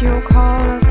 you call us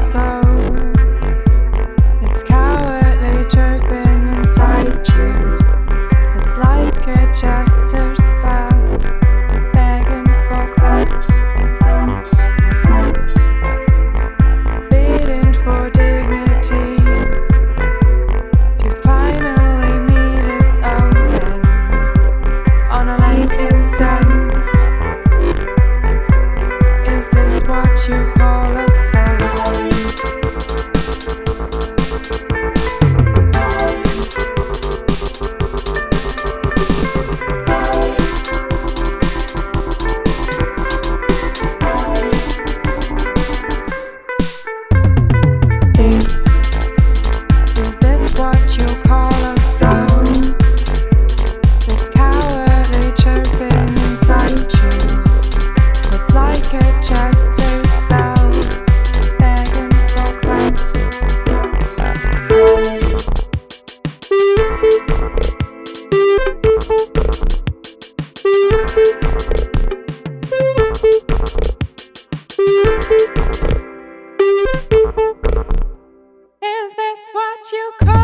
you cry.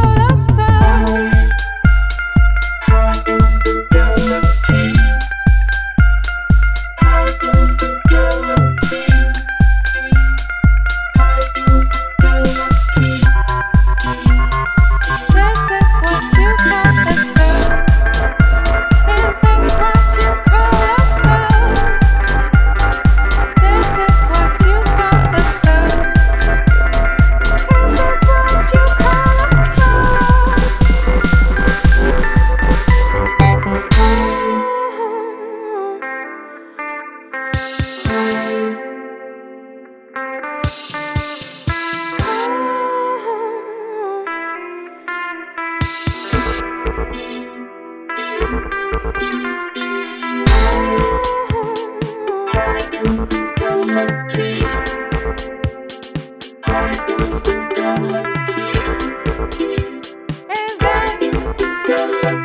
Is this?